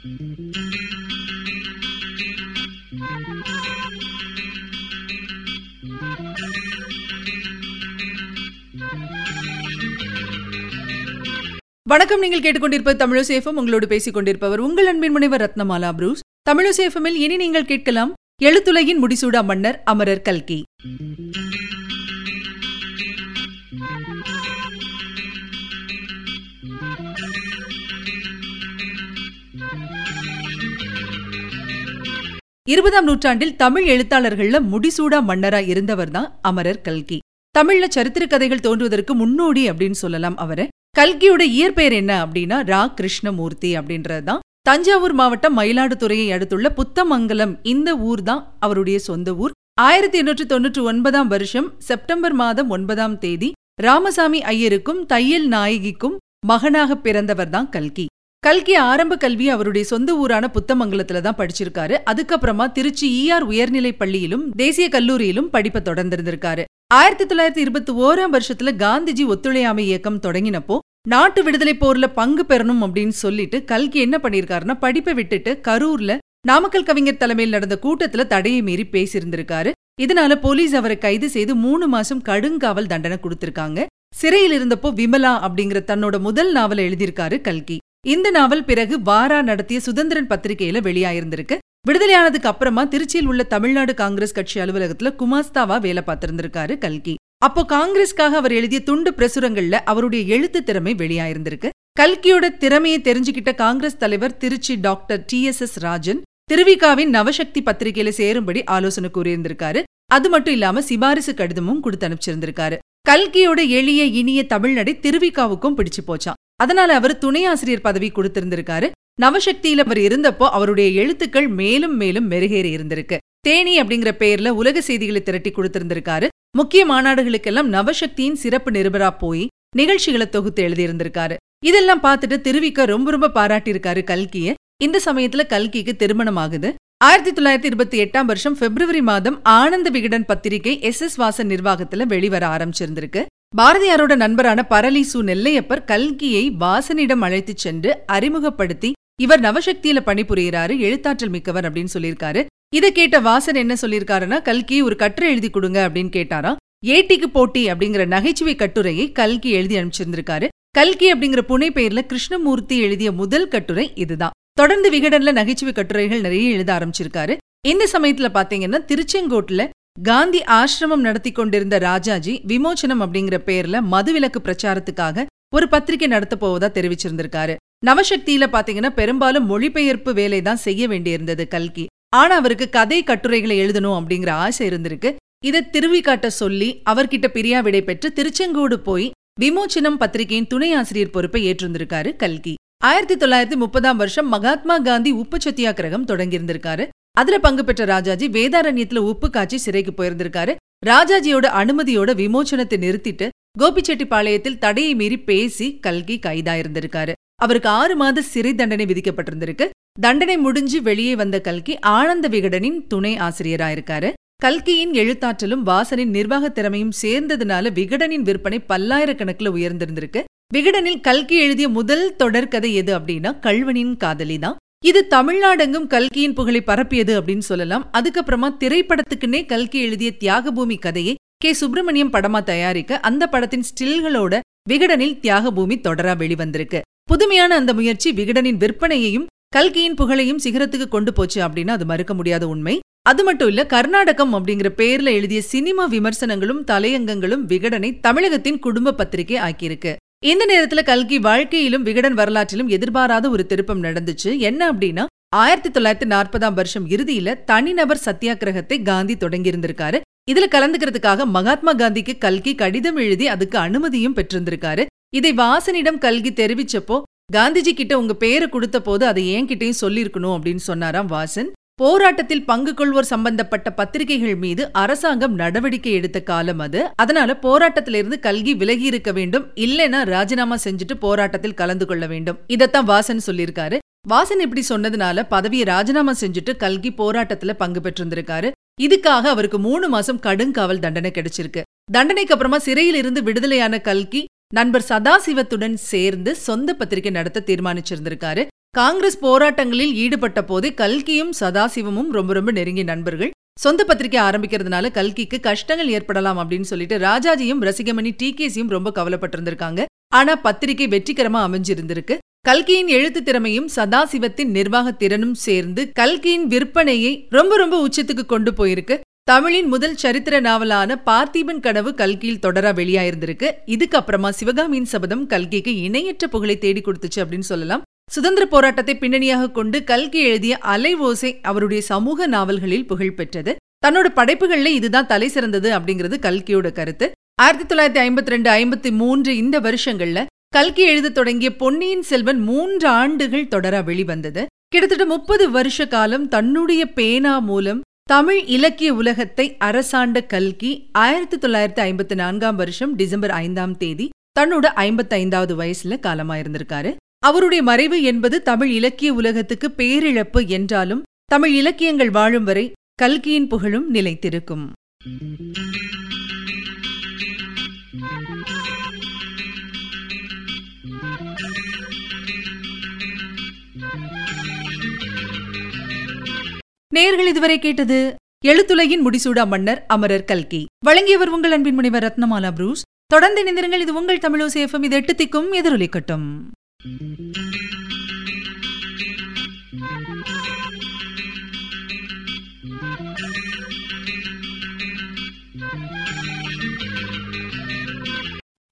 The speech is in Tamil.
வணக்கம். நீங்கள் கேட்டுக்கொண்டிருப்ப தமிழசேஃபம் உங்களோடு பேசிக் கொண்டிருப்பவர் உங்கள் அன்பின் முனைவர் ரத்னமாலா புரூஸ். தமிழசேஃபமில் இனி நீங்கள் கேட்கலாம் எழுத்துலகின் முடிசூடா மன்னர் அமரர் கல்கி. இருபதாம் நூற்றாண்டில் தமிழ் எழுத்தாளர்கள்ல முடிசூடா மன்னரா இருந்தவர் தான் அமரர் கல்கி. தமிழ்ல சரித்திர கதைகள் தோன்றுவதற்கு முன்னோடி அப்படின்னு சொல்லலாம் அவரை. கல்கியோட இயற்பெயர் என்ன அப்படின்னா ரா கிருஷ்ணமூர்த்தி அப்படின்றதுதான் தஞ்சாவூர் மாவட்டம் மயிலாடுதுறையை அடுத்துள்ள புத்தமங்கலம் இந்த ஊர் தான் அவருடைய சொந்த ஊர். ஆயிரத்தி எண்ணூற்றி தொன்னூற்றி ஒன்பதாம் வருஷம் செப்டம்பர் மாதம் ஒன்பதாம் தேதி ராமசாமி ஐயருக்கும் தையல் நாயகிக்கும் மகனாக பிறந்தவர் தான் கல்கி. கல்கி ஆரம்ப கல்வி அவருடைய சொந்த ஊரான புத்தமங்கலத்துல தான் படிச்சிருக்காரு. அதுக்கப்புறமா திருச்சி ஈஆர் உயர்நிலைப் பள்ளியிலும் தேசிய கல்லூரியிலும் படிப்பை தொடர்ந்திருந்திருக்காரு. ஆயிரத்தி தொள்ளாயிரத்தி இருபத்தி ஓராம் வருஷத்துல காந்திஜி ஒத்துழையாமை இயக்கம் தொடங்கினப்போ நாட்டு விடுதலை போர்ல பங்கு பெறணும் அப்படின்னு சொல்லிட்டு கல்கி என்ன பண்ணிருக்காருன்னா படிப்பை விட்டுட்டு கரூர்ல நாமக்கல் கவிஞர் தலைமையில் நடந்த கூட்டத்துல தடையை மீறி பேசியிருந்திருக்காரு. இதனால போலீஸ் அவரை கைது செய்து மூணு மாசம் கடுங்காவல் தண்டனை கொடுத்திருக்காங்க. சிறையில் இருந்தப்போ விமலா அப்படிங்கிற தன்னோட முதல் நாவலை எழுதியிருக்காரு கல்கி. இந்த நாவல் பிறகு வாரா நடத்திய சுதந்திரன் பத்திரிகையில வெளியாயிருந்திருக்கு. விடுதலையானதுக்கு அப்புறமா திருச்சியில் உள்ள தமிழ்நாடு காங்கிரஸ் கட்சி அலுவலகத்துல குமாஸ்தாவா வேலை பார்த்திருந்திருக்காரு கல்கி. அப்போ காங்கிரஸ்க்காக அவர் எழுதிய துண்டு பிரசுரங்கள்ல அவருடைய எழுத்து திறமை வெளியாயிருந்திருக்கு. கல்கியோட திறமையை தெரிஞ்சுக்கிட்ட காங்கிரஸ் தலைவர் Trichy doctor T S S Rajan திருவிகாவின் Navasakthi பத்திரிகையில சேரும்படி ஆலோசனை கூறியிருந்திருக்காரு. அது மட்டும் இல்லாம சிபாரிசு கடிதமும் கொடுத்து அனுப்பிச்சிருந்திருக்காரு. கல்கியோட எளிய இனிய தமிழ்நடை திருவிகாவுக்கும் பிடிச்சு போச்சான் அதனால அவர் துணை ஆசிரியர் பதவி கொடுத்திருந்திருக்காரு. நவசக்தியில அவர் இருந்தப்போ அவருடைய எழுத்துக்கள் மேலும் மேலும் மெருகேறி இருந்திருக்கு. தேனி அப்படிங்கிற பெயர்ல உலக செய்திகளை திரட்டி கொடுத்திருந்திருக்காரு. முக்கிய மாநாடுகளுக்கெல்லாம் நவசக்தியின் சிறப்பு நிருபரா போய் நிகழ்ச்சிகளை தொகுத்து எழுதியிருந்திருக்காரு. இதெல்லாம் பார்த்துட்டு திருவிக்க ரொம்ப ரொம்ப பாராட்டியிருக்காரு கல்கிய. இந்த சமயத்துல கல்கிக்கு திருமணம் ஆகுது. ஆயிரத்தி தொள்ளாயிரத்தி இருபத்தி எட்டாம் வருஷம் பிப்ரவரி மாதம் ஆனந்த விகடன் பத்திரிகை எஸ் எஸ் வாசன் நிர்வாகத்துல வெளிவர ஆரம்பிச்சிருந்திருக்கு. பாரதியாரோட நண்பரான பரலிசு நெல்லையப்பர் கல்கியை வாசனிடம் அழைத்துச் சென்று அறிமுகப்படுத்தி இவர் நவசக்தியில பணிபுரிகிறாரு எழுத்தாற்றல் மிக்கவர் அப்படின்னு சொல்லியிருக்காரு. இதை கேட்ட வாசன் என்ன சொல்லியிருக்காருன்னா கல்கி ஒரு கட்டுரை எழுதி கொடுங்க அப்படின்னு கேட்டாராம். ஏட்டிக்கு போட்டி அப்படிங்கிற நகைச்சுவை கட்டுரையை கல்கி எழுதி அனுப்பிச்சிருந்திருக்காரு. கல்கி அப்படிங்கிற புனை பெயர்ல கிருஷ்ணமூர்த்தி எழுதிய முதல் கட்டுரை இதுதான். தொடர்ந்து விகடன்ல நகைச்சுவை கட்டுரைகள் நிறைய எழுத ஆரம்பிச்சிருக்காரு. இந்த சமயத்துல பாத்தீங்கன்னா திருச்செங்கோட்டுல காந்தி ஆசிரமம் நடத்தி கொண்டிருந்த ராஜாஜி விமோச்சனம் அப்படிங்கிற பேர்ல மதுவிலக்கு பிரச்சாரத்துக்காக ஒரு பத்திரிகை நடத்த போவதா தெரிவிச்சிருந்திருக்காரு. நவசக்தியில பாத்தீங்கன்னா பெரும்பாலும் மொழிபெயர்ப்பு வேலை தான் செய்ய வேண்டியிருந்தது கல்கி. ஆனா அவருக்கு கதை கட்டுரைகளை எழுதணும் அப்படிங்கிற ஆசை இருந்திருக்கு. இதை திருவி காட்ட சொல்லி அவர்கிட்ட பிரியா விடை பெற்று திருச்செங்கோடு போய் விமோச்சனம் பத்திரிகையின் துணை ஆசிரியர் பொறுப்பை ஏற்றிருந்திருக்காரு கல்கி. ஆயிரத்தி தொள்ளாயிரத்தி முப்பதாம் வருஷம் மகாத்மா காந்தி உப்பு சத்தியாகிரகம் தொடங்கியிருந்திருக்காரு. அதுல பங்கு பெற்ற ராஜாஜி வேதாரண்யத்துல உப்பு காய்ச்சி சிறைக்கு போயிருந்திருக்காரு. ராஜாஜியோட அனுமதியோட விமோச்சனத்தை நிறுத்திட்டு கோபிச்செட்டிப்பாளையத்தில் தடையை மீறி பேசி கல்கி கைதாயிருந்திருக்காரு. அவருக்கு ஆறு மாத சிறை தண்டனை விதிக்கப்பட்டிருந்திருக்கு. தண்டனை முடிஞ்சு வெளியே வந்த கல்கி ஆனந்த விகடனின் துணை ஆசிரியராயிருக்காரு. கல்கியின் எழுத்தாற்றலும் வாசனின் நிர்வாக திறமையும் சேர்ந்ததுனால விகடனின் விற்பனை பல்லாயிரக்கணக்கில் உயர்ந்திருந்திருக்கு. விகடனில் கல்கி எழுதிய முதல் தொடர்கதை எது அப்படின்னா கல்வனின் காதலி தான் இது தமிழ்நாடெங்கும் கல்கியின் புகழை பரப்பியது அப்படின்னு சொல்லலாம். அதுக்கப்புறமா திரைப்படத்துக்குன்னே கல்கி எழுதிய தியாகபூமி கதையை கே. சுப்பிரமணியம் படமா தயாரிக்க அந்த படத்தின் ஸ்டில்களோட விகடனில் தியாகபூமி தொடரா வெளிவந்திருக்கு. புதுமையான அந்த முயற்சி விகடனின் விற்பனையையும் கல்கியின் புகழையும் சிகரத்துக்கு கொண்டு போச்சு அப்படின்னா அது மறுக்க முடியாத உண்மை. அது மட்டும் இல்ல கர்நாடகம் அப்படிங்கிற பேர்ல எழுதிய சினிமா விமர்சனங்களும் தலையங்கங்களும் விகடனை தமிழகத்தின் குடும்ப பத்திரிகை ஆக்கியிருக்கு. இந்த நேரத்துல கல்கி வாழ்க்கையிலும் விகடன் வரலாற்றிலும் எதிர்பாராத ஒரு திருப்பம் நடந்துச்சு. என்ன அப்படின்னா ஆயிரத்தி தொள்ளாயிரத்தி நாற்பதாம் வருஷம் இறுதியில தனிநபர் சத்தியாகிரகத்தை காந்தி தொடங்கியிருந்திருக்காரு. இதுல கலந்துக்கிறதுக்காக மகாத்மா காந்திக்கு கல்கி கடிதம் எழுதி அதுக்கு அனுமதியும் பெற்றிருந்திருக்காரு. இதை வாசனிடம் கல்கி தெரிவிச்சப்போ காந்திஜி கிட்ட உங்க பேரை கொடுத்த போது அதை என்கிட்டயும் சொல்லியிருக்கணும் அப்படின்னு சொன்னாராம் வாசன். போராட்டத்தில் பங்கு கொள்வோர் சம்பந்தப்பட்ட பத்திரிகைகள் மீது அரசாங்கம் நடவடிக்கை எடுத்த காலம் அது. அதனால போராட்டத்திலிருந்து கல்கி விலகி இருக்க வேண்டும். இல்லைன்னா ராஜினாமா செஞ்சுட்டு போராட்டத்தில் கலந்து கொள்ள வேண்டும். இதைத்தான் வாசன் சொல்லியிருக்காரு. வாசன் இப்படி சொன்னதுனால பதவியை ராஜினாமா செஞ்சுட்டு கல்கி போராட்டத்துல பங்கு பெற்றிருந்திருக்காரு. இதுக்காக அவருக்கு மூணு மாசம் கடுங்காவல் தண்டனை கிடைச்சிருக்கு. தண்டனைக்கு அப்புறமா சிறையில் இருந்து விடுதலையான கல்கி நண்பர் சதாசிவத்துடன் சேர்ந்து சொந்த பத்திரிகை நடத்த தீர்மானிச்சிருந்திருக்காரு. காங்கிரஸ் போராட்டங்களில் ஈடுபட்ட போது கல்கியும் சதாசிவமும் ரொம்ப ரொம்ப நெருங்கிய நண்பர்கள். சொந்த பத்திரிகை ஆரம்பிக்கிறதுனால கல்கிக்கு கஷ்டங்கள் ஏற்படலாம் அப்படின்னு சொல்லிட்டு ராஜாஜியும் ரசிகமணி டி கேசியும் ரொம்ப கவலைப்பட்டிருந்திருக்காங்க. ஆனா பத்திரிகை வெற்றிகரமா அமைஞ்சிருந்திருக்கு. கல்கியின் எழுத்து திறமையும் சதாசிவத்தின் நிர்வாக திறனும் சேர்ந்து கல்கியின் விற்பனையை ரொம்ப ரொம்ப உச்சத்துக்கு கொண்டு போயிருக்கு. தமிழின் முதல் சரித்திர நாவலான பார்த்திபன் கனவு கல்கியில் தொடரா வெளியாயிருந்திருக்கு. இதுக்கு அப்புறமா சிவகாமியின் சபதம் கல்கிக்கு இணையற்ற புகழை தேடி கொடுத்துச்சு அப்படின்னு சொல்லலாம். சுதந்திர போராட்டத்தை பின்னணியாக கொண்டு கல்கி எழுதிய அலை ஓசை அவருடைய சமூக நாவல்களில் புகழ் பெற்றது. தன்னோட படைப்புகளில் இதுதான் தலை சிறந்தது அப்படிங்கிறது கல்கியோட கருத்து. ஆயிரத்தி தொள்ளாயிரத்தி ஐம்பத்தி ரெண்டு ஐம்பத்தி மூன்று இந்த வருஷங்கள்ல கல்கி எழுத தொடங்கிய பொன்னியின் செல்வன் மூன்று ஆண்டுகள் தொடரா வெளிவந்தது. கிட்டத்தட்ட முப்பது வருஷ காலம் தன்னுடைய பேனா மூலம் தமிழ் இலக்கிய உலகத்தை அரசாண்ட கல்கி ஆயிரத்தி தொள்ளாயிரத்தி ஐம்பத்தி நான்காம் வருஷம் டிசம்பர் ஐந்தாம் தேதி தன்னோட ஐம்பத்தி ஐந்தாவது வயசுல காலமாயிருந்திருக்காரு. அவருடைய மறைவு என்பது தமிழ் இலக்கிய உலகத்துக்கு பேரிழப்பு என்றாலும் தமிழ் இலக்கியங்கள் வாழும் வரை கல்கியின் புகழும் நிலைத்திருக்கும். நேர்கள் இதுவரை கேட்டது எழுத்துலகின் முடிசூடா மன்னர் அமரர் கல்கி. வழங்கியவர் உங்கள் அன்பின் முனைவர் ரத்னமாலா புரூஸ். தொடர்ந்து இணைந்திருங்கள் இது உங்கள் தமிழோசேஃபம் இது எட்டு திக்கும் எதிரொலிக்கட்டும். Thank you.